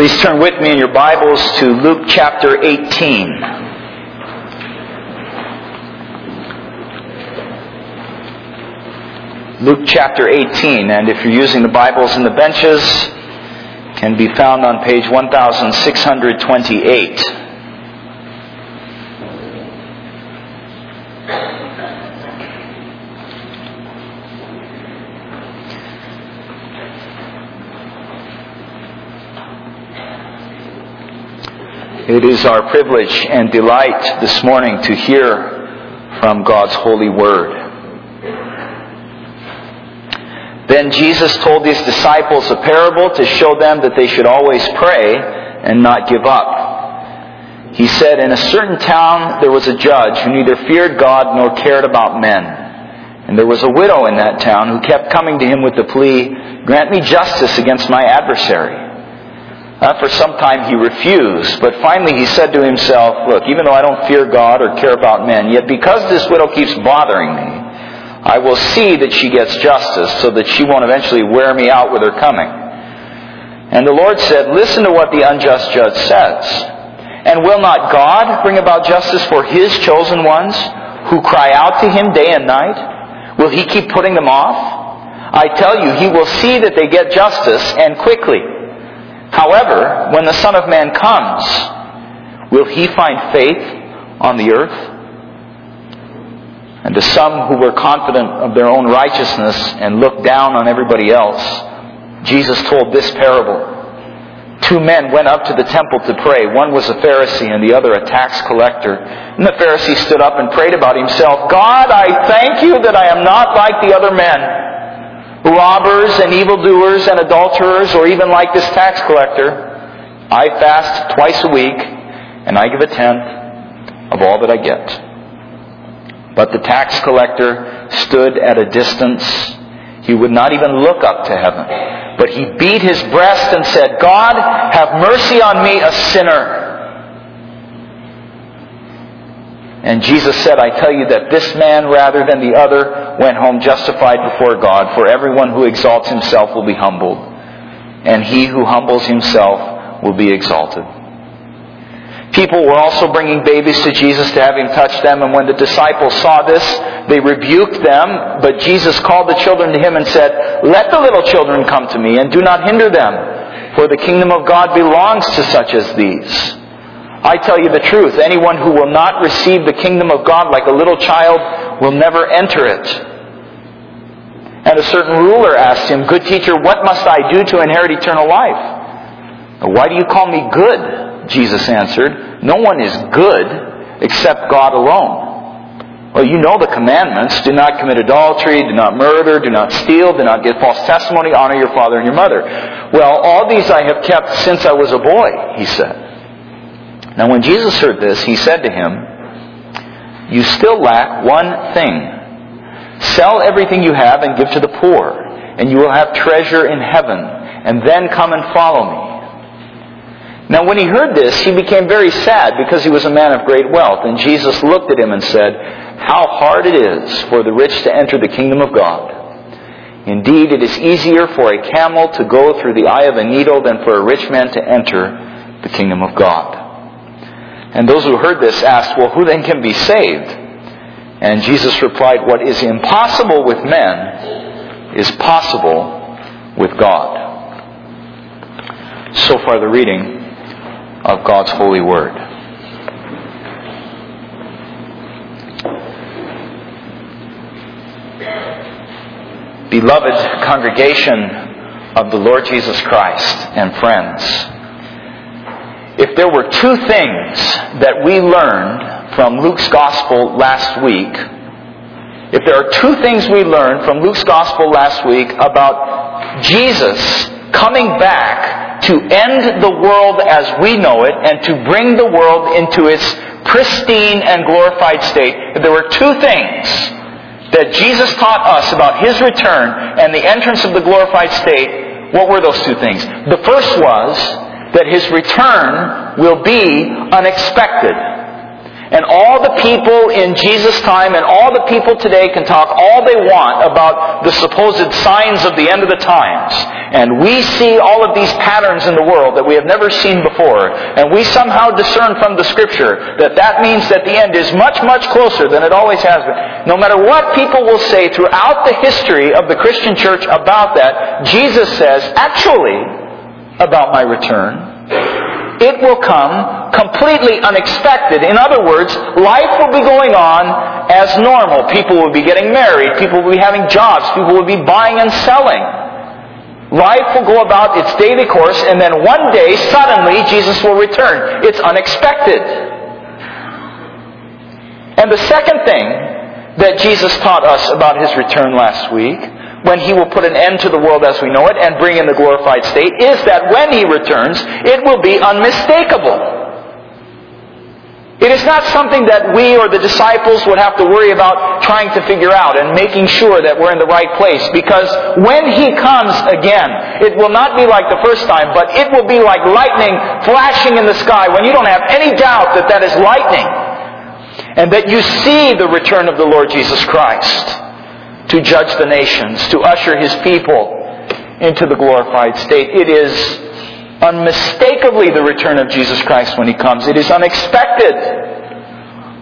Please turn with me in your Bibles to Luke chapter 18. Luke chapter 18, and if you're using the Bibles in the benches, can be found on page 1628. It is our privilege and delight this morning to hear from God's holy word. Then Jesus told his disciples a parable to show them that they should always pray and not give up. He said, In a certain town there was a judge who neither feared God nor cared about men. And there was a widow in that town who kept coming to him with the plea, Grant me justice against my adversary. Uh, for some time he refused, but finally he said to himself, Look, even though I don't fear God or care about men, yet because this widow keeps bothering me, I will see that she gets justice so that she won't eventually wear me out with her coming. And the Lord said, Listen to what the unjust judge says. And will not God bring about justice for his chosen ones who cry out to him day and night? Will he keep putting them off? I tell you, he will see that they get justice and quickly. However, when the Son of Man comes, will he find faith on the earth? And to some who were confident of their own righteousness and looked down on everybody else, Jesus told this parable. Two men went up to the temple to pray. One was a Pharisee and the other a tax collector. And the Pharisee stood up and prayed about himself, God, I thank you that I am not like the other men robbers and evildoers and adulterers, or even like this tax collector. I fast twice a week, and I give a tenth of all that I get. But the tax collector stood at a distance. He would not even look up to heaven, but he beat his breast and said, God, have mercy on me, a sinner. And Jesus said, I tell you that this man, rather than the other, went home justified before God. For everyone who exalts himself will be humbled, and he who humbles himself will be exalted. People were also bringing babies to Jesus to have him touch them, and when the disciples saw this, they rebuked them. But Jesus called the children to him and said, Let the little children come to me, and do not hinder them, for the kingdom of God belongs to such as these. I tell you the truth, anyone who will not receive the kingdom of God like a little child will never enter it. And a certain ruler asked him, Good teacher, what must I do to inherit eternal life? Why do you call me good? Jesus answered, No one is good except God alone. Well, you know the commandments. Do not commit adultery, do not murder, do not steal, do not give false testimony, honor your father and your mother. Well, all these I have kept since I was a boy, he said. Now, when Jesus heard this, he said to him, You still lack one thing. Sell everything you have and give to the poor, and you will have treasure in heaven, and then come and follow me. Now, when he heard this, he became very sad because he was a man of great wealth. And Jesus looked at him and said, How hard it is for the rich to enter the kingdom of God. Indeed, it is easier for a camel to go through the eye of a needle than for a rich man to enter the kingdom of God. And those who heard this asked, Well, who then can be saved? And Jesus replied, What is impossible with men is possible with God. So far, the reading of God's holy word. Beloved congregation of the Lord Jesus Christ and friends, if there were two things that we learned from Luke's gospel last week, if there are two things we learned from Luke's gospel last week about Jesus coming back to end the world as we know it and to bring the world into its pristine and glorified state, if there were two things that Jesus taught us about his return and the entrance of the glorified state, what were those two things? The first was that his return will be unexpected. And all the people in Jesus' time and all the people today can talk all they want about the supposed signs of the end of the times. And we see all of these patterns in the world that we have never seen before. And we somehow discern from the scripture that that means that the end is much, much closer than it always has been. No matter what people will say throughout the history of the Christian church about that, Jesus says, actually, about my return, it will come completely unexpected. In other words, life will be going on as normal. People will be getting married. People will be having jobs. People will be buying and selling. Life will go about its daily course, and then one day, suddenly, Jesus will return. It's unexpected. And the second thing that Jesus taught us about his return last week when he will put an end to the world as we know it and bring in the glorified state is that when he returns, it will be unmistakable. It is not something that we or the disciples would have to worry about trying to figure out and making sure that we're in the right place because when He comes again, it will not be like the first time, but it will be like lightning flashing in the sky when you don't have any doubt that that is lightning and that you see the return of the Lord Jesus Christ to judge the nations, to usher his people into the glorified state. It is unmistakably the return of Jesus Christ when he comes. It is unexpected.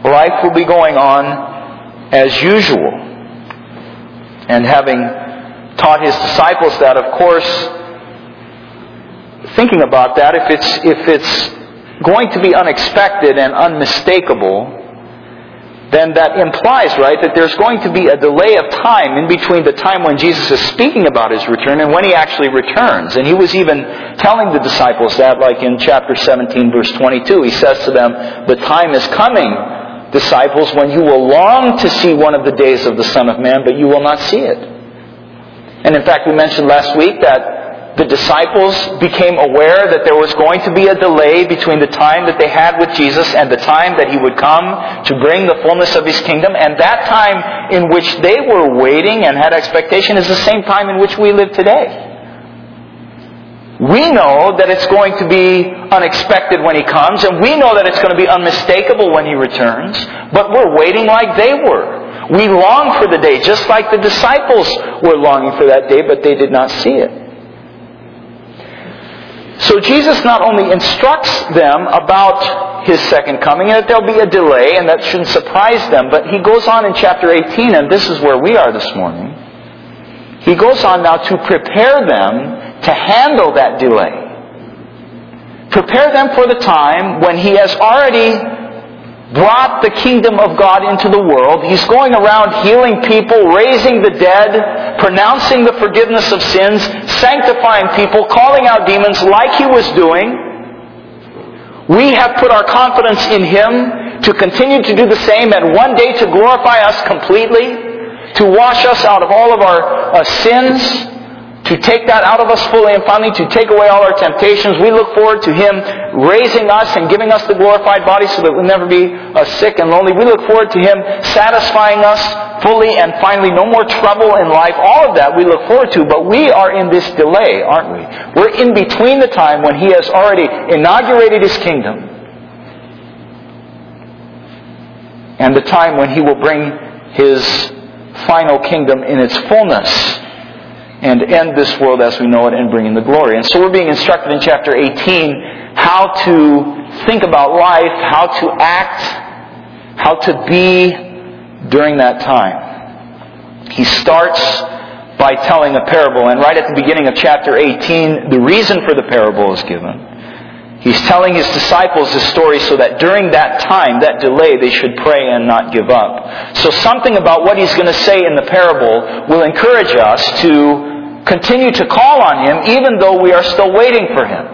Life will be going on as usual. And having taught his disciples that, of course, thinking about that, if it's, if it's going to be unexpected and unmistakable, then that implies, right, that there's going to be a delay of time in between the time when Jesus is speaking about his return and when he actually returns. And he was even telling the disciples that, like in chapter 17, verse 22. He says to them, The time is coming, disciples, when you will long to see one of the days of the Son of Man, but you will not see it. And in fact, we mentioned last week that the disciples became aware that there was going to be a delay between the time that they had with Jesus and the time that he would come to bring the fullness of his kingdom. And that time in which they were waiting and had expectation is the same time in which we live today. We know that it's going to be unexpected when he comes, and we know that it's going to be unmistakable when he returns, but we're waiting like they were. We long for the day, just like the disciples were longing for that day, but they did not see it. So Jesus not only instructs them about his second coming, and that there'll be a delay, and that shouldn't surprise them, but he goes on in chapter 18, and this is where we are this morning. He goes on now to prepare them to handle that delay. Prepare them for the time when he has already brought the kingdom of God into the world. He's going around healing people, raising the dead, pronouncing the forgiveness of sins, sanctifying people, calling out demons like he was doing. We have put our confidence in him to continue to do the same and one day to glorify us completely, to wash us out of all of our uh, sins, to take that out of us fully and finally to take away all our temptations. We look forward to Him raising us and giving us the glorified body so that we'll never be uh, sick and lonely. We look forward to Him satisfying us fully and finally no more trouble in life. All of that we look forward to, but we are in this delay, aren't we? We're in between the time when He has already inaugurated His kingdom and the time when He will bring His final kingdom in its fullness and end this world as we know it and bring in the glory. And so we're being instructed in chapter 18 how to think about life, how to act, how to be during that time. He starts by telling a parable, and right at the beginning of chapter 18, the reason for the parable is given. He's telling his disciples this story so that during that time, that delay, they should pray and not give up. So something about what he's going to say in the parable will encourage us to continue to call on him even though we are still waiting for him.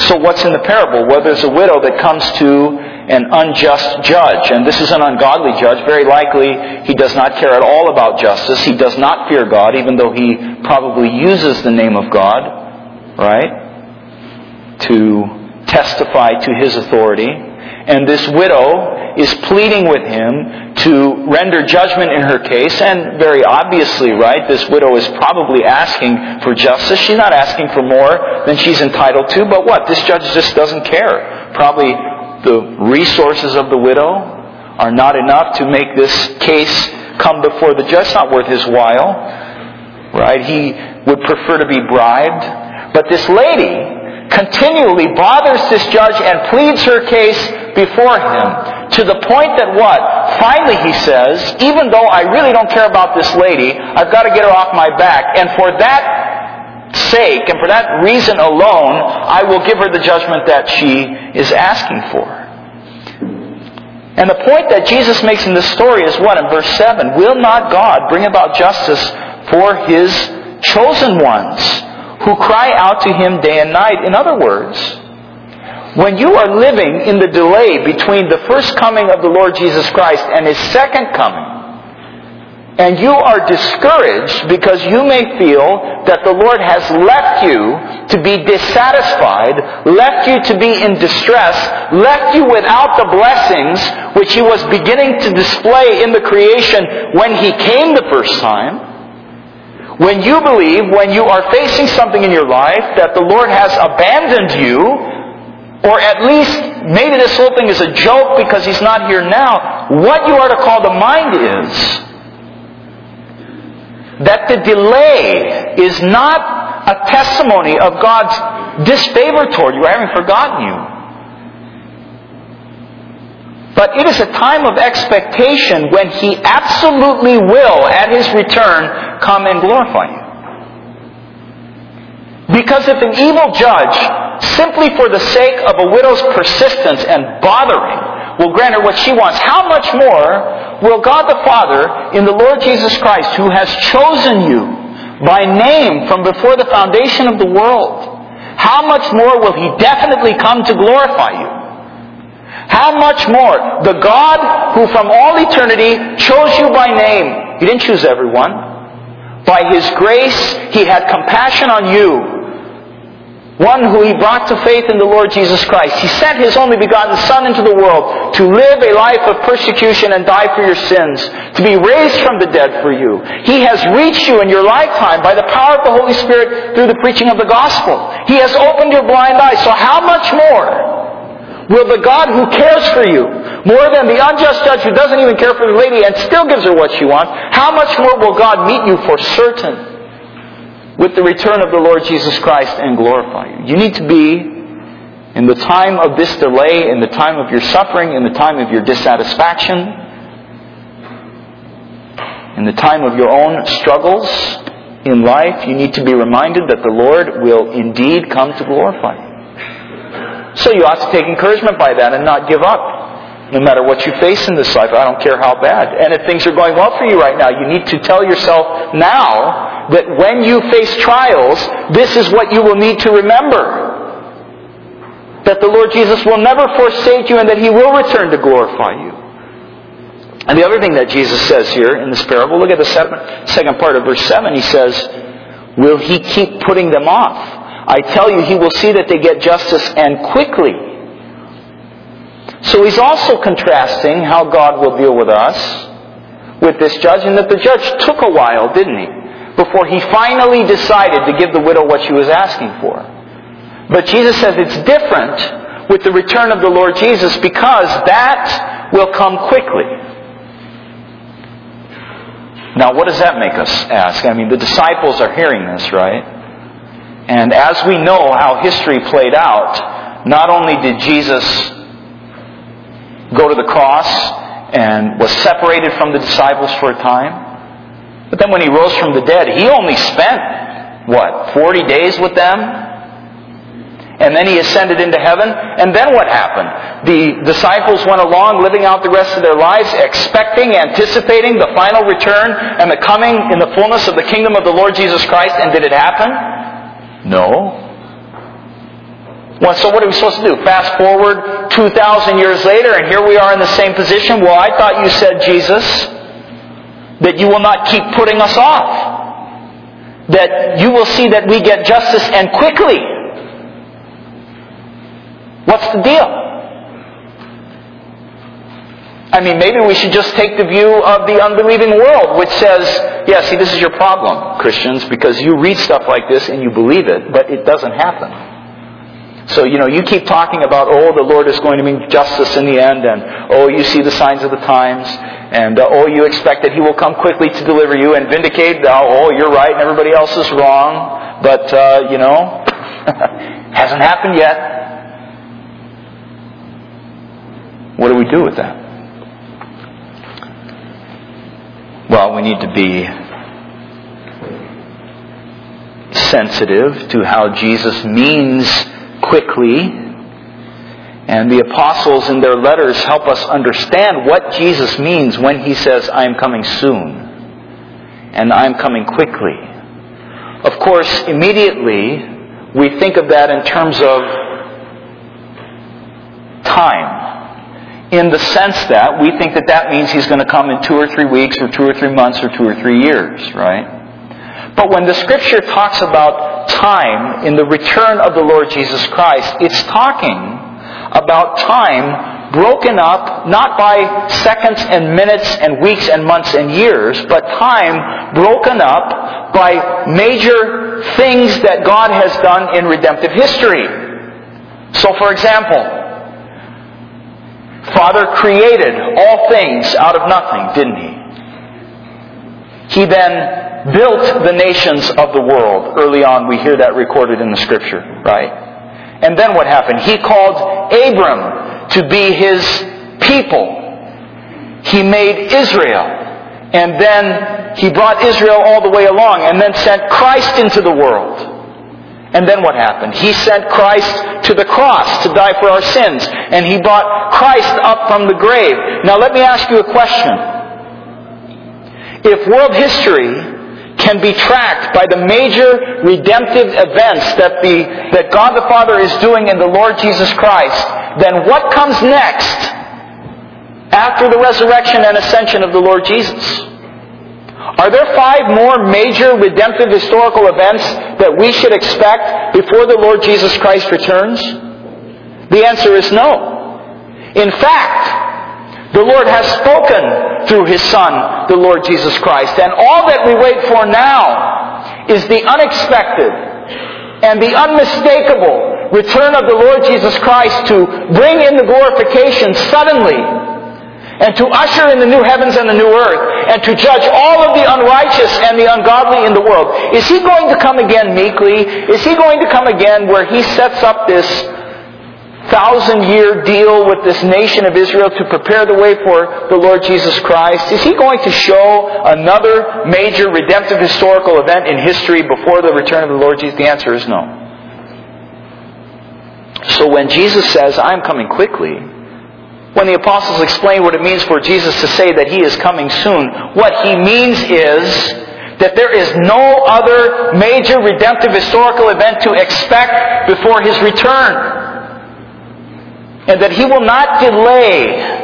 So what's in the parable? Well, there's a widow that comes to an unjust judge, and this is an ungodly judge. Very likely, he does not care at all about justice. He does not fear God, even though he probably uses the name of God, right? To testify to his authority. And this widow is pleading with him to render judgment in her case. And very obviously, right, this widow is probably asking for justice. She's not asking for more than she's entitled to. But what? This judge just doesn't care. Probably the resources of the widow are not enough to make this case come before the judge. It's not worth his while. Right? He would prefer to be bribed. But this lady continually bothers this judge and pleads her case before him to the point that what? Finally he says, even though I really don't care about this lady, I've got to get her off my back. And for that sake and for that reason alone, I will give her the judgment that she is asking for. And the point that Jesus makes in this story is what? In verse 7 Will not God bring about justice for his chosen ones who cry out to him day and night? In other words, when you are living in the delay between the first coming of the Lord Jesus Christ and his second coming, and you are discouraged because you may feel that the Lord has left you to be dissatisfied, left you to be in distress, left you without the blessings which He was beginning to display in the creation when He came the first time. When you believe, when you are facing something in your life, that the Lord has abandoned you, or at least maybe this whole thing is a joke because He's not here now, what you are to call to mind is that the delay is not a testimony of God's disfavor toward you or having forgotten you. But it is a time of expectation when He absolutely will, at His return, come and glorify you. Because if an evil judge, simply for the sake of a widow's persistence and bothering, will grant her what she wants, how much more will God the Father, in the Lord Jesus Christ, who has chosen you by name from before the foundation of the world, how much more will He definitely come to glorify you? How much more the God who from all eternity chose you by name, He didn't choose everyone. By His grace, He had compassion on you one who he brought to faith in the Lord Jesus Christ. He sent his only begotten Son into the world to live a life of persecution and die for your sins, to be raised from the dead for you. He has reached you in your lifetime by the power of the Holy Spirit through the preaching of the gospel. He has opened your blind eyes. So how much more will the God who cares for you, more than the unjust judge who doesn't even care for the lady and still gives her what she wants, how much more will God meet you for certain? with the return of the Lord Jesus Christ and glorify you. You need to be in the time of this delay, in the time of your suffering, in the time of your dissatisfaction, in the time of your own struggles in life, you need to be reminded that the Lord will indeed come to glorify you. So you ought to take encouragement by that and not give up. No matter what you face in this life, I don't care how bad. And if things are going well for you right now, you need to tell yourself now that when you face trials, this is what you will need to remember. That the Lord Jesus will never forsake you and that He will return to glorify you. And the other thing that Jesus says here in this parable, look at the second part of verse 7. He says, Will He keep putting them off? I tell you, He will see that they get justice and quickly. So He's also contrasting how God will deal with us with this judge, and that the judge took a while, didn't he? before he finally decided to give the widow what she was asking for. But Jesus says it's different with the return of the Lord Jesus because that will come quickly. Now, what does that make us ask? I mean, the disciples are hearing this, right? And as we know how history played out, not only did Jesus go to the cross and was separated from the disciples for a time, but then when he rose from the dead, he only spent, what, 40 days with them? And then he ascended into heaven. And then what happened? The disciples went along living out the rest of their lives, expecting, anticipating the final return and the coming in the fullness of the kingdom of the Lord Jesus Christ. And did it happen? No. Well, so what are we supposed to do? Fast forward 2,000 years later, and here we are in the same position? Well, I thought you said, Jesus, that you will not keep putting us off. That you will see that we get justice and quickly. What's the deal? I mean, maybe we should just take the view of the unbelieving world, which says, yeah, see, this is your problem, Christians, because you read stuff like this and you believe it, but it doesn't happen. So, you know, you keep talking about, oh, the Lord is going to bring justice in the end, and oh, you see the signs of the times, and uh, oh, you expect that He will come quickly to deliver you and vindicate, uh, oh, you're right and everybody else is wrong, but, uh, you know, hasn't happened yet. What do we do with that? Well, we need to be sensitive to how Jesus means quickly. And the apostles in their letters help us understand what Jesus means when he says, I am coming soon and I am coming quickly. Of course, immediately we think of that in terms of time. In the sense that we think that that means he's going to come in two or three weeks or two or three months or two or three years, right? But when the scripture talks about time in the return of the Lord Jesus Christ, it's talking about time broken up not by seconds and minutes and weeks and months and years, but time broken up by major things that God has done in redemptive history. So, for example, Father created all things out of nothing, didn't He? He then built the nations of the world. Early on, we hear that recorded in the scripture, right? And then what happened? He called Abram to be his people. He made Israel. And then he brought Israel all the way along and then sent Christ into the world. And then what happened? He sent Christ to the cross to die for our sins. And he brought Christ up from the grave. Now let me ask you a question. If world history can be tracked by the major redemptive events that, the, that God the Father is doing in the Lord Jesus Christ, then what comes next after the resurrection and ascension of the Lord Jesus? Are there five more major redemptive historical events that we should expect before the Lord Jesus Christ returns? The answer is no. In fact, the Lord has spoken through His Son, the Lord Jesus Christ. And all that we wait for now is the unexpected and the unmistakable return of the Lord Jesus Christ to bring in the glorification suddenly and to usher in the new heavens and the new earth and to judge all of the unrighteous and the ungodly in the world. Is he going to come again meekly? Is he going to come again where he sets up this thousand year deal with this nation of Israel to prepare the way for the Lord Jesus Christ? Is he going to show another major redemptive historical event in history before the return of the Lord Jesus? The answer is no. So when Jesus says, I'm coming quickly, when the apostles explain what it means for Jesus to say that he is coming soon, what he means is that there is no other major redemptive historical event to expect before his return and that he will not delay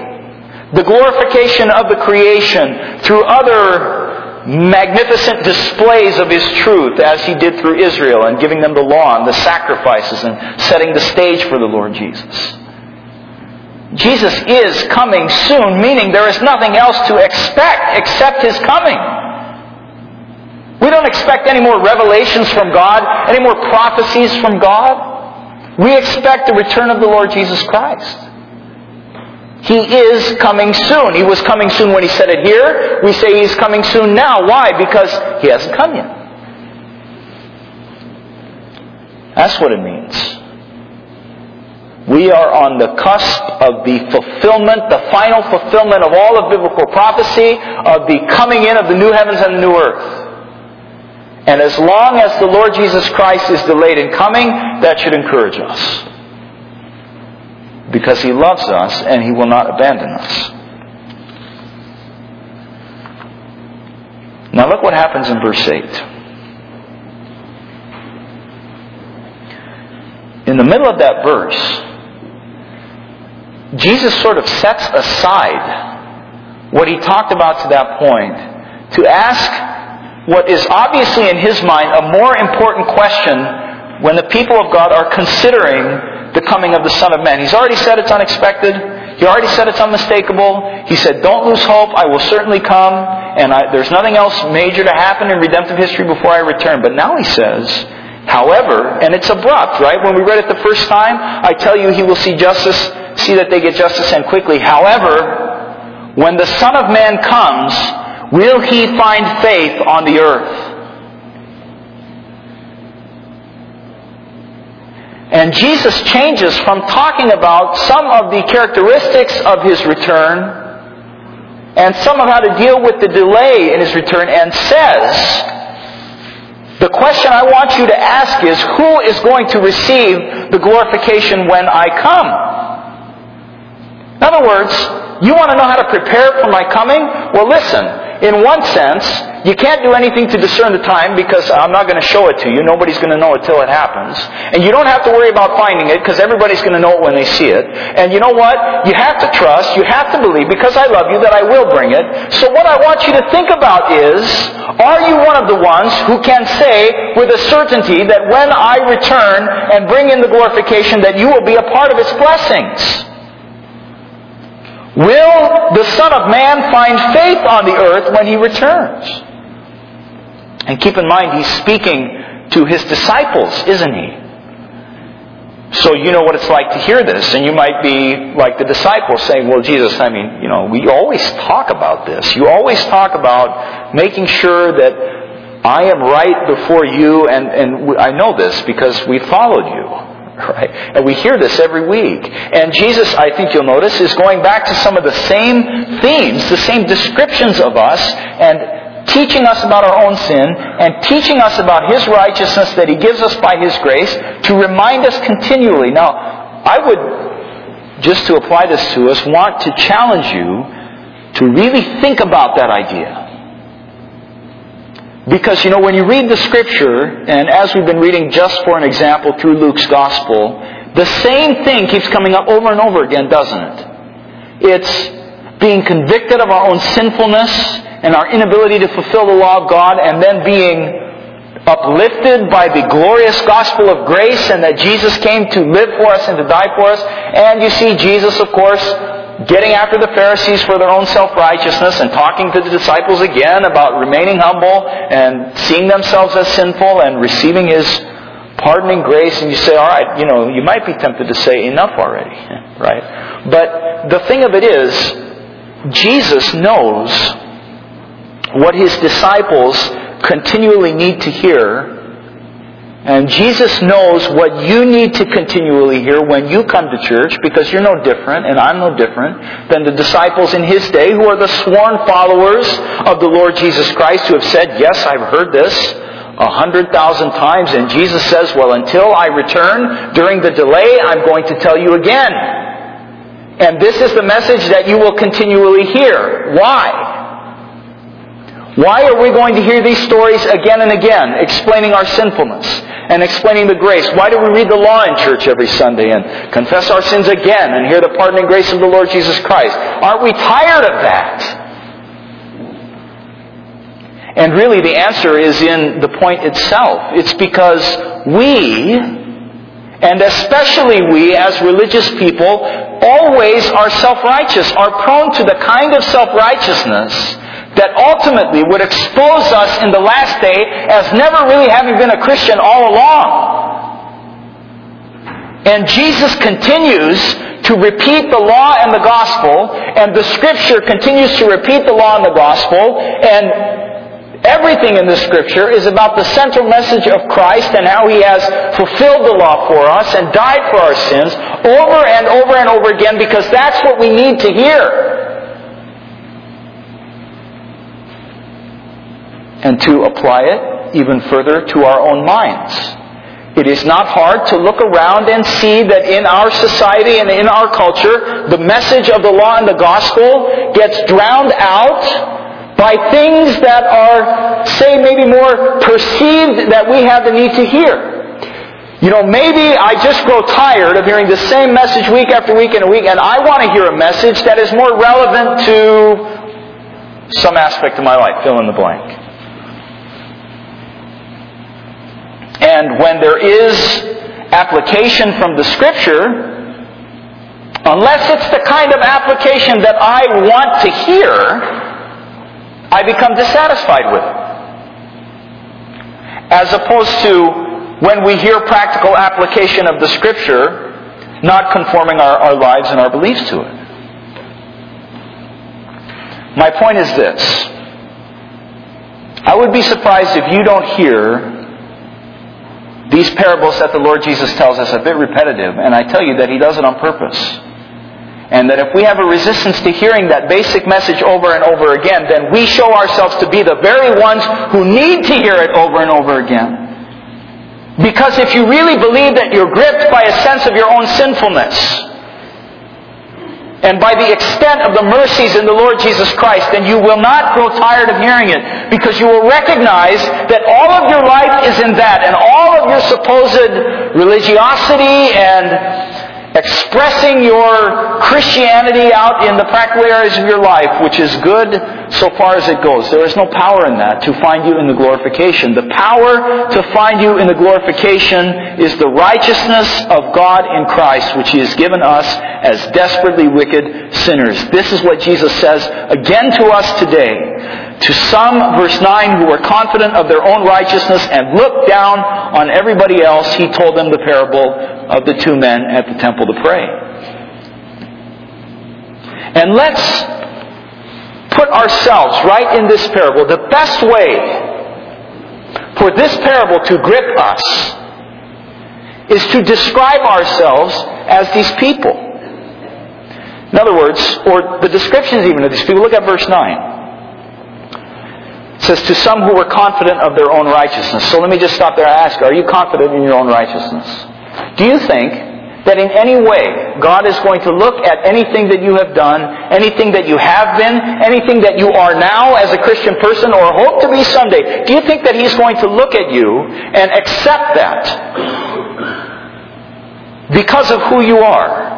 the glorification of the creation through other magnificent displays of his truth as he did through Israel and giving them the law and the sacrifices and setting the stage for the Lord Jesus. Jesus is coming soon, meaning there is nothing else to expect except his coming. We don't expect any more revelations from God, any more prophecies from God. We expect the return of the Lord Jesus Christ. He is coming soon. He was coming soon when he said it here. We say he's coming soon now. Why? Because he hasn't come yet. That's what it means. We are on the cusp of the fulfillment, the final fulfillment of all of biblical prophecy, of the coming in of the new heavens and the new earth. And as long as the Lord Jesus Christ is delayed in coming, that should encourage us. Because He loves us and He will not abandon us. Now look what happens in verse 8. In the middle of that verse, Jesus sort of sets aside what he talked about to that point to ask what is obviously in his mind a more important question when the people of God are considering the coming of the Son of Man. He's already said it's unexpected. He already said it's unmistakable. He said, Don't lose hope. I will certainly come. And I, there's nothing else major to happen in redemptive history before I return. But now he says, However, and it's abrupt, right? When we read it the first time, I tell you he will see justice, see that they get justice and quickly. However, when the Son of Man comes, will he find faith on the earth? And Jesus changes from talking about some of the characteristics of his return and some of how to deal with the delay in his return and says, the question I want you to ask is, who is going to receive the glorification when I come? In other words, you want to know how to prepare for my coming? Well, listen, in one sense, you can't do anything to discern the time because I'm not going to show it to you. Nobody's going to know it till it happens. And you don't have to worry about finding it because everybody's going to know it when they see it. And you know what? You have to trust, you have to believe because I love you that I will bring it. So what I want you to think about is, are you one of the ones who can say with a certainty that when I return and bring in the glorification that you will be a part of its blessings? Will the Son of Man find faith on the earth when he returns? And keep in mind, he's speaking to his disciples, isn't he? So you know what it's like to hear this, and you might be like the disciples saying, Well, Jesus, I mean, you know, we always talk about this. You always talk about making sure that I am right before you, and, and I know this because we followed you. Right? And we hear this every week. And Jesus, I think you'll notice, is going back to some of the same themes, the same descriptions of us, and teaching us about our own sin and teaching us about His righteousness that He gives us by His grace to remind us continually. Now, I would, just to apply this to us, want to challenge you to really think about that idea. Because, you know, when you read the Scripture, and as we've been reading just for an example through Luke's Gospel, the same thing keeps coming up over and over again, doesn't it? It's being convicted of our own sinfulness and our inability to fulfill the law of God and then being uplifted by the glorious gospel of grace and that Jesus came to live for us and to die for us. And you see Jesus, of course, getting after the Pharisees for their own self-righteousness and talking to the disciples again about remaining humble and seeing themselves as sinful and receiving His pardoning grace. And you say, all right, you know, you might be tempted to say enough already, right? But the thing of it is, Jesus knows what his disciples continually need to hear. And Jesus knows what you need to continually hear when you come to church because you're no different and I'm no different than the disciples in his day who are the sworn followers of the Lord Jesus Christ who have said, yes, I've heard this a hundred thousand times. And Jesus says, well, until I return during the delay, I'm going to tell you again. And this is the message that you will continually hear. Why? Why are we going to hear these stories again and again, explaining our sinfulness and explaining the grace? Why do we read the law in church every Sunday and confess our sins again and hear the pardoning grace of the Lord Jesus Christ? Aren't we tired of that? And really the answer is in the point itself. It's because we, and especially we as religious people, always are self-righteous, are prone to the kind of self-righteousness that ultimately would expose us in the last day as never really having been a Christian all along. And Jesus continues to repeat the law and the gospel, and the scripture continues to repeat the law and the gospel, and everything in the scripture is about the central message of Christ and how he has fulfilled the law for us and died for our sins over and over and over again because that's what we need to hear. And to apply it even further to our own minds. It is not hard to look around and see that in our society and in our culture, the message of the law and the gospel gets drowned out by things that are, say, maybe more perceived that we have the need to hear. You know, maybe I just grow tired of hearing the same message week after week and a week, and I want to hear a message that is more relevant to some aspect of my life, fill in the blank. And when there is application from the Scripture, unless it's the kind of application that I want to hear, I become dissatisfied with it. As opposed to when we hear practical application of the Scripture, not conforming our, our lives and our beliefs to it. My point is this. I would be surprised if you don't hear these parables that the Lord Jesus tells us are a bit repetitive, and I tell you that He does it on purpose. And that if we have a resistance to hearing that basic message over and over again, then we show ourselves to be the very ones who need to hear it over and over again. Because if you really believe that you're gripped by a sense of your own sinfulness, and by the extent of the mercies in the Lord Jesus Christ, then you will not grow tired of hearing it because you will recognize that all of your life is in that and all supposed religiosity and expressing your Christianity out in the practical areas of your life, which is good so far as it goes. There is no power in that to find you in the glorification. The power to find you in the glorification is the righteousness of God in Christ, which He has given us as desperately wicked sinners. This is what Jesus says again to us today. To some, verse 9, who were confident of their own righteousness and looked down on everybody else, he told them the parable of the two men at the temple to pray. And let's put ourselves right in this parable. The best way for this parable to grip us is to describe ourselves as these people. In other words, or the descriptions even of these people, look at verse 9 says, to some who were confident of their own righteousness. So let me just stop there and ask, are you confident in your own righteousness? Do you think that in any way God is going to look at anything that you have done, anything that you have been, anything that you are now as a Christian person or hope to be someday, do you think that He's going to look at you and accept that because of who you are?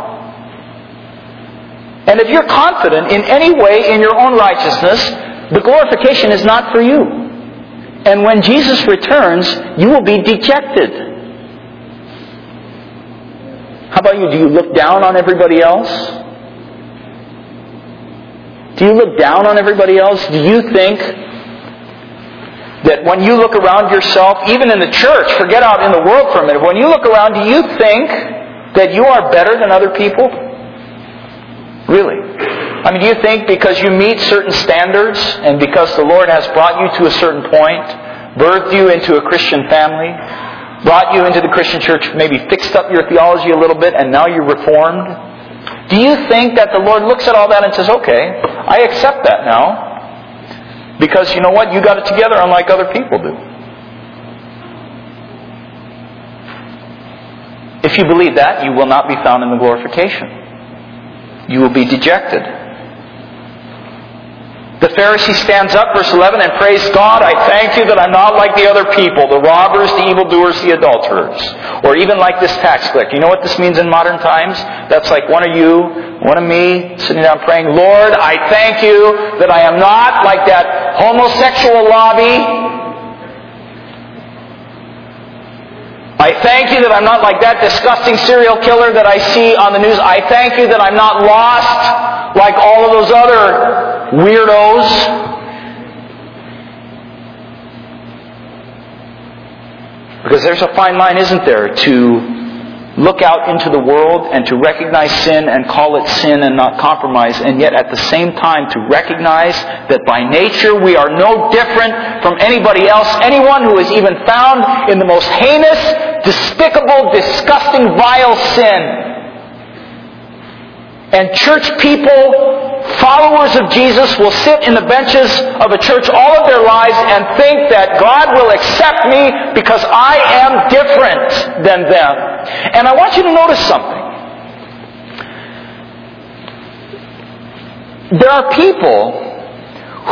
And if you're confident in any way in your own righteousness, the glorification is not for you. And when Jesus returns, you will be dejected. How about you? Do you look down on everybody else? Do you look down on everybody else? Do you think that when you look around yourself, even in the church, forget out in the world for a minute, when you look around, do you think that you are better than other people? Really? I mean, do you think because you meet certain standards and because the Lord has brought you to a certain point, birthed you into a Christian family, brought you into the Christian church, maybe fixed up your theology a little bit, and now you're reformed? Do you think that the Lord looks at all that and says, okay, I accept that now? Because you know what? You got it together unlike other people do. If you believe that, you will not be found in the glorification. You will be dejected. The Pharisee stands up, verse 11, and prays, God, I thank you that I'm not like the other people, the robbers, the evildoers, the adulterers, or even like this tax collector. You know what this means in modern times? That's like one of you, one of me, sitting down praying, Lord, I thank you that I am not like that homosexual lobby. I thank you that I'm not like that disgusting serial killer that I see on the news. I thank you that I'm not lost like all of those other weirdos. Because there's a fine line, isn't there, to look out into the world and to recognize sin and call it sin and not compromise, and yet at the same time to recognize that by nature we are no different from anybody else, anyone who is even found in the most heinous, despicable, disgusting, vile sin. And church people followers of Jesus will sit in the benches of a church all of their lives and think that God will accept me because I am different than them. And I want you to notice something. There are people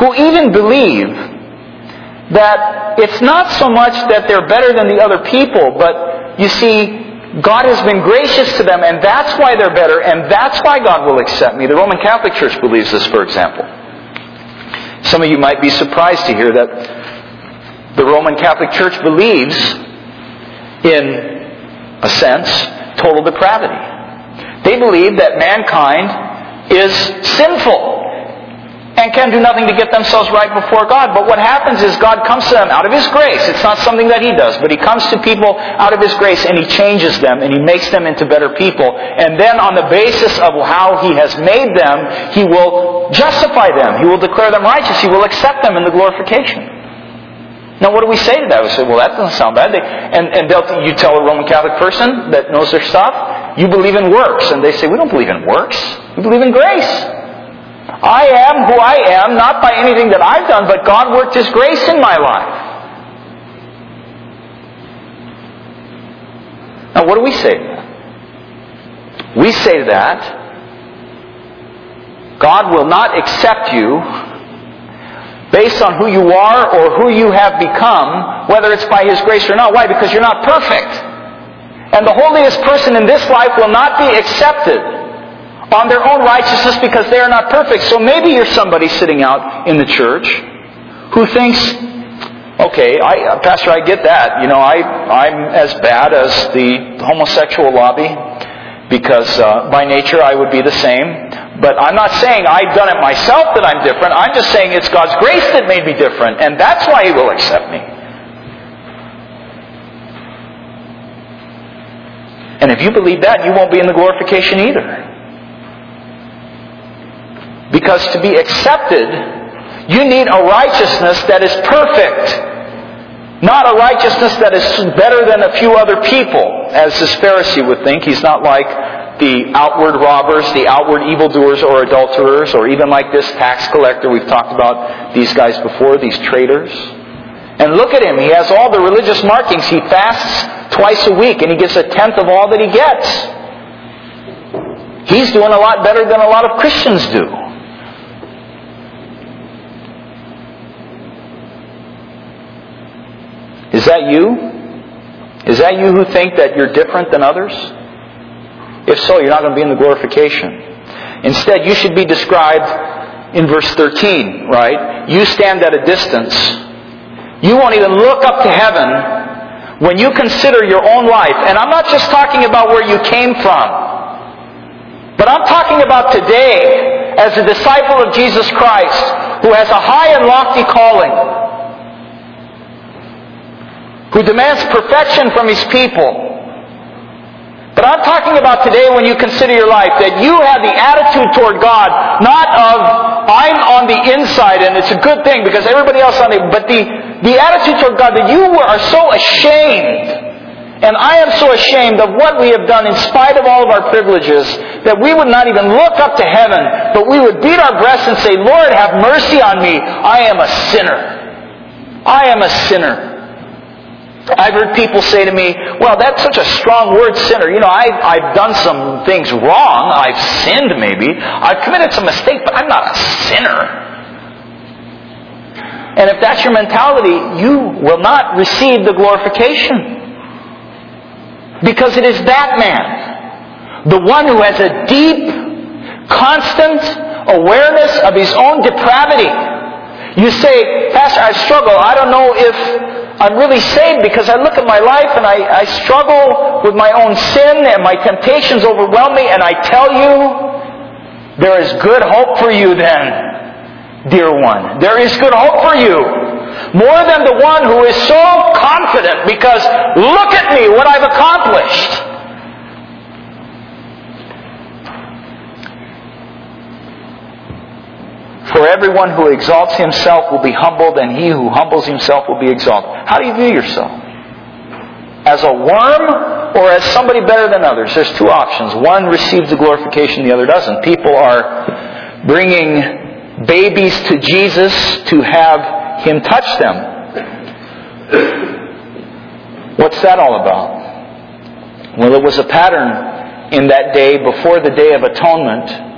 who even believe that it's not so much that they're better than the other people, but you see, God has been gracious to them, and that's why they're better, and that's why God will accept me. The Roman Catholic Church believes this, for example. Some of you might be surprised to hear that the Roman Catholic Church believes in a sense, total depravity. They believe that mankind is sinful and can do nothing to get themselves right before God. But what happens is God comes to them out of His grace. It's not something that He does, but He comes to people out of His grace and He changes them and He makes them into better people. And then on the basis of how He has made them, He will justify them. He will declare them righteous. He will accept them in the glorification. Now, what do we say to that? We say, well, that doesn't sound bad. They, and and you tell a Roman Catholic person that knows their stuff, you believe in works. And they say, we don't believe in works. We believe in grace. I am who I am, not by anything that I've done, but God worked His grace in my life. Now, what do we say to that? We say that, God will not accept you based on who you are or who you have become, whether it's by His grace or not. Why? Because you're not perfect. And the holiest person in this life will not be accepted on their own righteousness because they are not perfect. So maybe you're somebody sitting out in the church who thinks, okay, I, Pastor, I get that. You know, I, I'm as bad as the homosexual lobby because uh, by nature I would be the same. But I'm not saying I've done it myself that I'm different. I'm just saying it's God's grace that made me different, and that's why He will accept me. And if you believe that, you won't be in the glorification either. Because to be accepted, you need a righteousness that is perfect. Not a righteousness that is better than a few other people, as this Pharisee would think. He's not like the outward robbers, the outward evildoers or adulterers, or even like this tax collector. We've talked about these guys before, these traitors. And look at him. He has all the religious markings. He fasts twice a week and he gets a tenth of all that he gets. He's doing a lot better than a lot of Christians do. Is that you? Is that you who think that you're different than others? If so, you're not going to be in the glorification. Instead, you should be described in verse 13, right? You stand at a distance. You won't even look up to heaven when you consider your own life. And I'm not just talking about where you came from, but I'm talking about today as a disciple of Jesus Christ who has a high and lofty calling who demands perfection from his people. But I'm talking about today when you consider your life that you have the attitude toward God, not of I'm on the inside and it's a good thing because everybody else on the but the, the attitude toward God that you are so ashamed. And I am so ashamed of what we have done in spite of all of our privileges that we would not even look up to heaven, but we would beat our breasts and say, Lord, have mercy on me. I am a sinner. I am a sinner. I've heard people say to me, well, that's such a strong word, sinner. You know, I've, I've done some things wrong. I've sinned maybe. I've committed some mistake, but I'm not a sinner. And if that's your mentality, you will not receive the glorification. Because it is that man, the one who has a deep, constant awareness of his own depravity. You say, Pastor, I struggle. I don't know if I'm really saved because I look at my life and I, I struggle with my own sin and my temptations overwhelm me, and I tell you, there is good hope for you then, dear one. There is good hope for you. More than the one who is so confident because look at me, what I've accomplished. For everyone who exalts himself will be humbled, and he who humbles himself will be exalted. How do you view yourself? As a worm or as somebody better than others? There's two options. One receives the glorification, the other doesn't. People are bringing babies to Jesus to have him touch them. What's that all about? Well, it was a pattern in that day before the Day of Atonement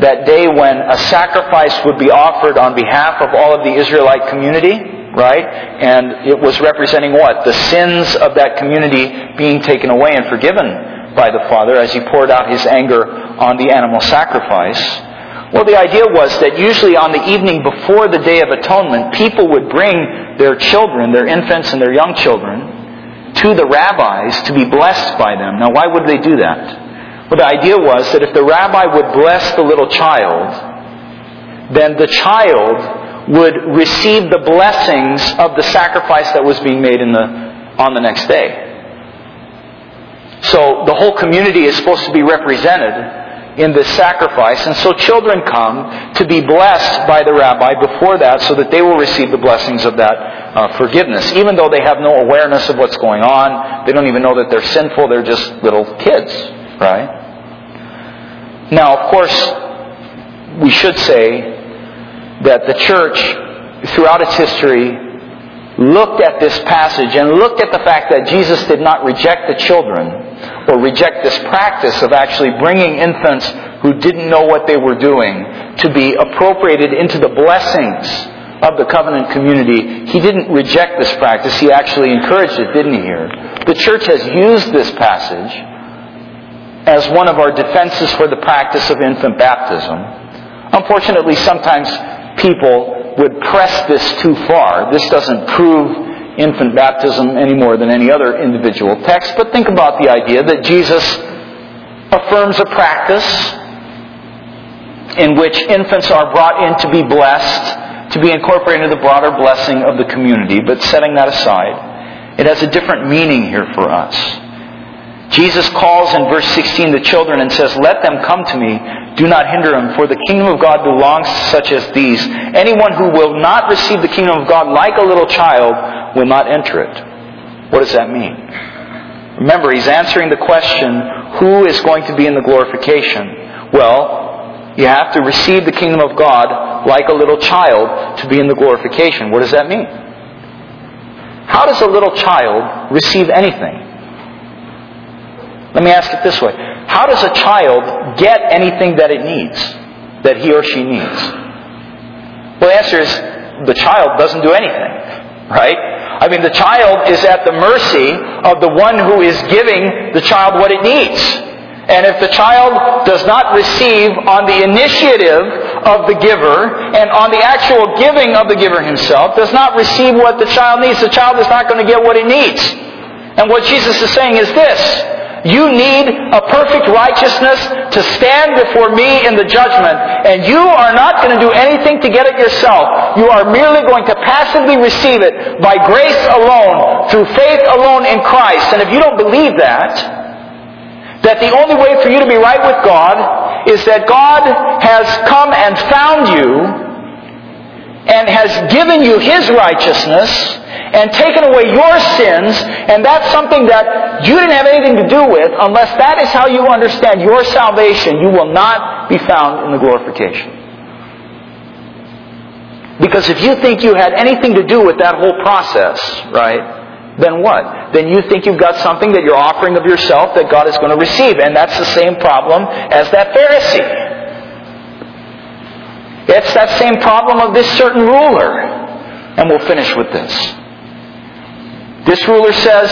that day when a sacrifice would be offered on behalf of all of the Israelite community, right? And it was representing what? The sins of that community being taken away and forgiven by the Father as He poured out His anger on the animal sacrifice. Well, the idea was that usually on the evening before the Day of Atonement, people would bring their children, their infants and their young children, to the rabbis to be blessed by them. Now, why would they do that? Well, the idea was that if the rabbi would bless the little child, then the child would receive the blessings of the sacrifice that was being made in the, on the next day. So the whole community is supposed to be represented in this sacrifice. And so children come to be blessed by the rabbi before that so that they will receive the blessings of that uh, forgiveness. Even though they have no awareness of what's going on, they don't even know that they're sinful, they're just little kids, right? Now, of course, we should say that the church, throughout its history, looked at this passage and looked at the fact that Jesus did not reject the children or reject this practice of actually bringing infants who didn't know what they were doing to be appropriated into the blessings of the covenant community. He didn't reject this practice. He actually encouraged it, didn't he, here? The church has used this passage as one of our defenses for the practice of infant baptism. Unfortunately, sometimes people would press this too far. This doesn't prove infant baptism any more than any other individual text, but think about the idea that Jesus affirms a practice in which infants are brought in to be blessed, to be incorporated into the broader blessing of the community. But setting that aside, it has a different meaning here for us. Jesus calls in verse 16 the children and says, Let them come to me. Do not hinder them, for the kingdom of God belongs to such as these. Anyone who will not receive the kingdom of God like a little child will not enter it. What does that mean? Remember, he's answering the question, who is going to be in the glorification? Well, you have to receive the kingdom of God like a little child to be in the glorification. What does that mean? How does a little child receive anything? Let me ask it this way. How does a child get anything that it needs, that he or she needs? Well, the answer is the child doesn't do anything, right? I mean, the child is at the mercy of the one who is giving the child what it needs. And if the child does not receive on the initiative of the giver and on the actual giving of the giver himself, does not receive what the child needs, the child is not going to get what it needs. And what Jesus is saying is this you need a perfect righteousness to stand before me in the judgment, and you are not going to do anything to get it yourself. You are merely going to passively receive it by grace alone, through faith alone in Christ. And if you don't believe that, that the only way for you to be right with God is that God has come and found you and has given you His righteousness and taken away your sins, and that's something that you didn't have anything to do with, unless that is how you understand your salvation, you will not be found in the glorification. Because if you think you had anything to do with that whole process, right, then what? Then you think you've got something that you're offering of yourself that God is going to receive. And that's the same problem as that Pharisee. It's that same problem of this certain ruler. And we'll finish with this. This ruler says,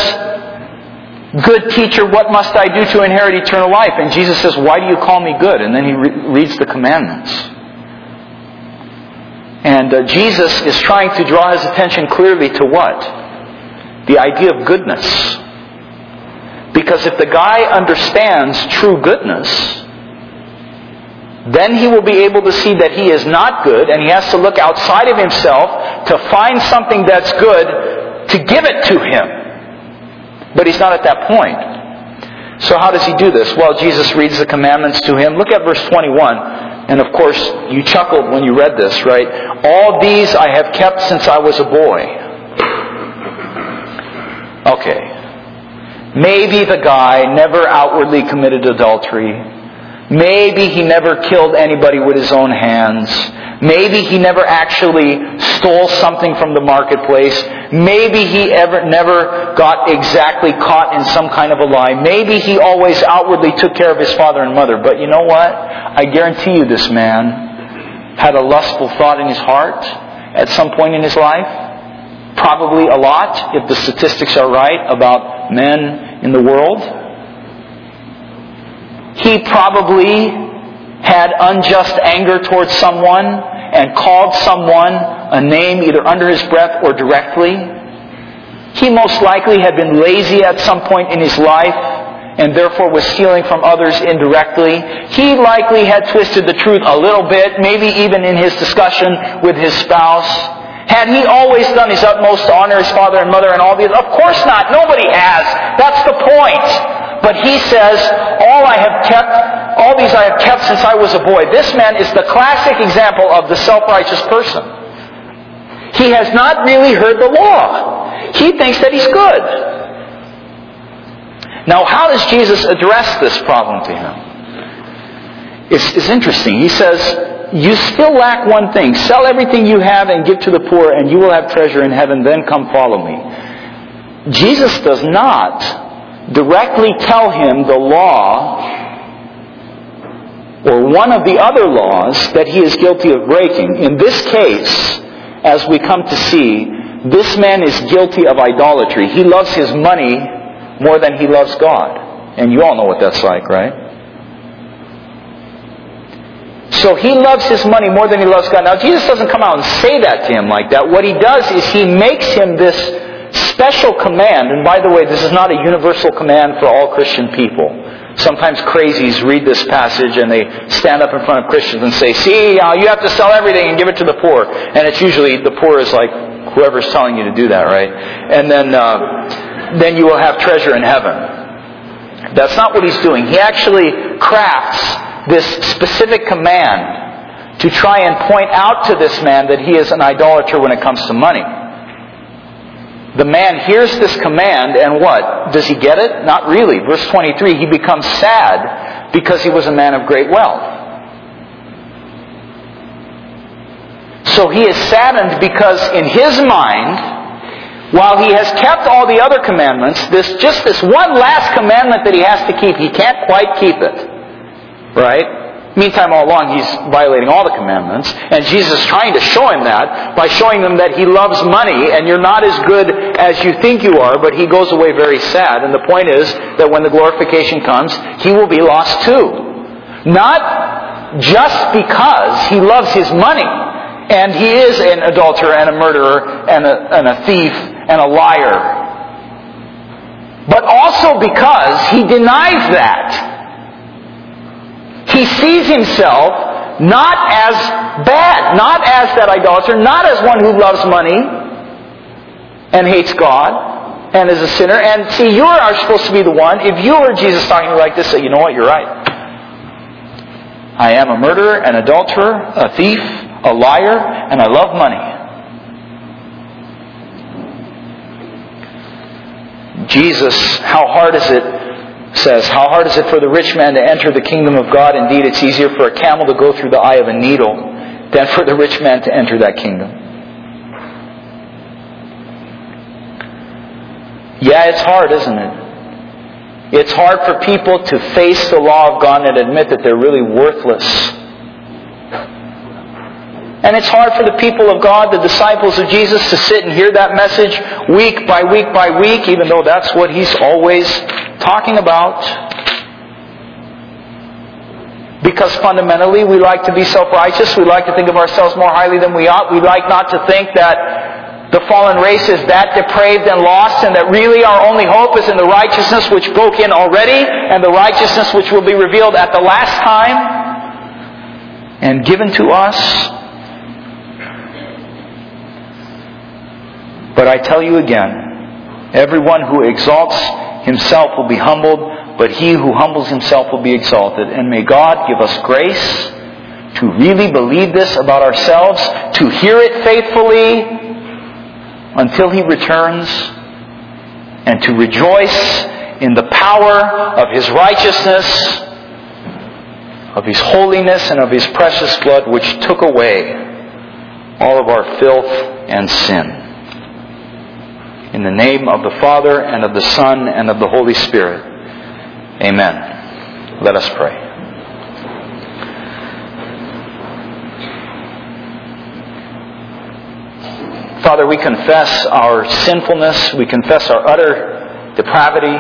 Good teacher, what must I do to inherit eternal life? And Jesus says, Why do you call me good? And then he re- reads the commandments. And uh, Jesus is trying to draw his attention clearly to what? The idea of goodness. Because if the guy understands true goodness, then he will be able to see that he is not good and he has to look outside of himself to find something that's good to give it to him. But he's not at that point. So how does he do this? Well, Jesus reads the commandments to him. Look at verse 21. And of course, you chuckled when you read this, right? All these I have kept since I was a boy. Okay. Maybe the guy never outwardly committed adultery. Maybe he never killed anybody with his own hands. Maybe he never actually stole something from the marketplace. Maybe he ever never got exactly caught in some kind of a lie. Maybe he always outwardly took care of his father and mother. But you know what? I guarantee you this man had a lustful thought in his heart at some point in his life. Probably a lot, if the statistics are right, about men in the world. He probably had unjust anger towards someone and called someone a name either under his breath or directly. He most likely had been lazy at some point in his life and therefore was stealing from others indirectly. He likely had twisted the truth a little bit, maybe even in his discussion with his spouse. Had he always done his utmost to honor his father and mother and all these? Of course not. Nobody has. That's the point. But he says, all I have kept, all these I have kept since I was a boy. This man is the classic example of the self-righteous person. He has not really heard the law. He thinks that he's good. Now, how does Jesus address this problem to him? It's, it's interesting. He says, You still lack one thing. Sell everything you have and give to the poor, and you will have treasure in heaven. Then come follow me. Jesus does not directly tell him the law or one of the other laws that he is guilty of breaking. In this case, as we come to see, this man is guilty of idolatry. He loves his money more than he loves God. And you all know what that's like, right? So he loves his money more than he loves God. Now, Jesus doesn't come out and say that to him like that. What he does is he makes him this special command. And by the way, this is not a universal command for all Christian people. Sometimes crazies read this passage and they stand up in front of Christians and say, see, uh, you have to sell everything and give it to the poor. And it's usually, the poor is like whoever's telling you to do that, right? And then, uh, then you will have treasure in heaven. That's not what he's doing. He actually crafts this specific command to try and point out to this man that he is an idolater when it comes to money. The man hears this command and what? Does he get it? Not really. Verse 23, he becomes sad because he was a man of great wealth. So he is saddened because in his mind, while he has kept all the other commandments, this just this one last commandment that he has to keep, he can't quite keep it. Right? Meantime, all along, he's violating all the commandments. And Jesus is trying to show him that by showing him that he loves money and you're not as good as you think you are, but he goes away very sad. And the point is that when the glorification comes, he will be lost too. Not just because he loves his money and he is an adulterer and a murderer and a, and a thief and a liar, but also because he denies that. He sees himself not as bad, not as that idolater, not as one who loves money and hates God and is a sinner. And see, you are supposed to be the one. If you were Jesus talking like this, say, you know what, you're right. I am a murderer, an adulterer, a thief, a liar, and I love money. Jesus, how hard is it says, How hard is it for the rich man to enter the kingdom of God? Indeed, it's easier for a camel to go through the eye of a needle than for the rich man to enter that kingdom. Yeah, it's hard, isn't it? It's hard for people to face the law of God and admit that they're really worthless. And it's hard for the people of God, the disciples of Jesus, to sit and hear that message week by week by week, even though that's what He's always talking about. Because fundamentally we like to be self-righteous. We like to think of ourselves more highly than we ought. We like not to think that the fallen race is that depraved and lost and that really our only hope is in the righteousness which broke in already and the righteousness which will be revealed at the last time and given to us. But I tell you again, everyone who exalts himself will be humbled, but he who humbles himself will be exalted. And may God give us grace to really believe this about ourselves, to hear it faithfully until he returns, and to rejoice in the power of his righteousness, of his holiness, and of his precious blood, which took away all of our filth and sin. In the name of the Father, and of the Son, and of the Holy Spirit. Amen. Let us pray. Father, we confess our sinfulness. We confess our utter depravity.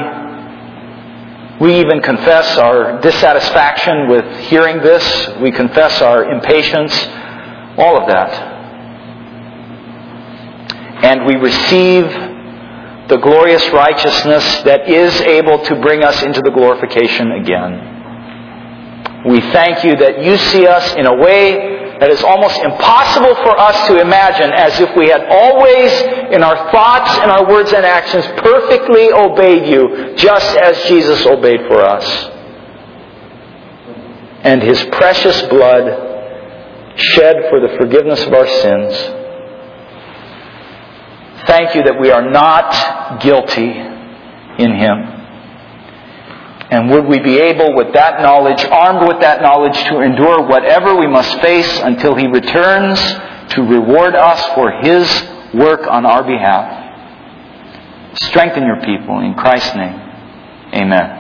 We even confess our dissatisfaction with hearing this. We confess our impatience. All of that. And we receive the glorious righteousness that is able to bring us into the glorification again. We thank you that you see us in a way that is almost impossible for us to imagine as if we had always, in our thoughts and our words and actions, perfectly obeyed you, just as Jesus obeyed for us. And his precious blood shed for the forgiveness of our sins. Thank you that we are not guilty in him. And would we be able, with that knowledge, armed with that knowledge, to endure whatever we must face until He returns to reward us for His work on our behalf? Strengthen your people in Christ's name. Amen.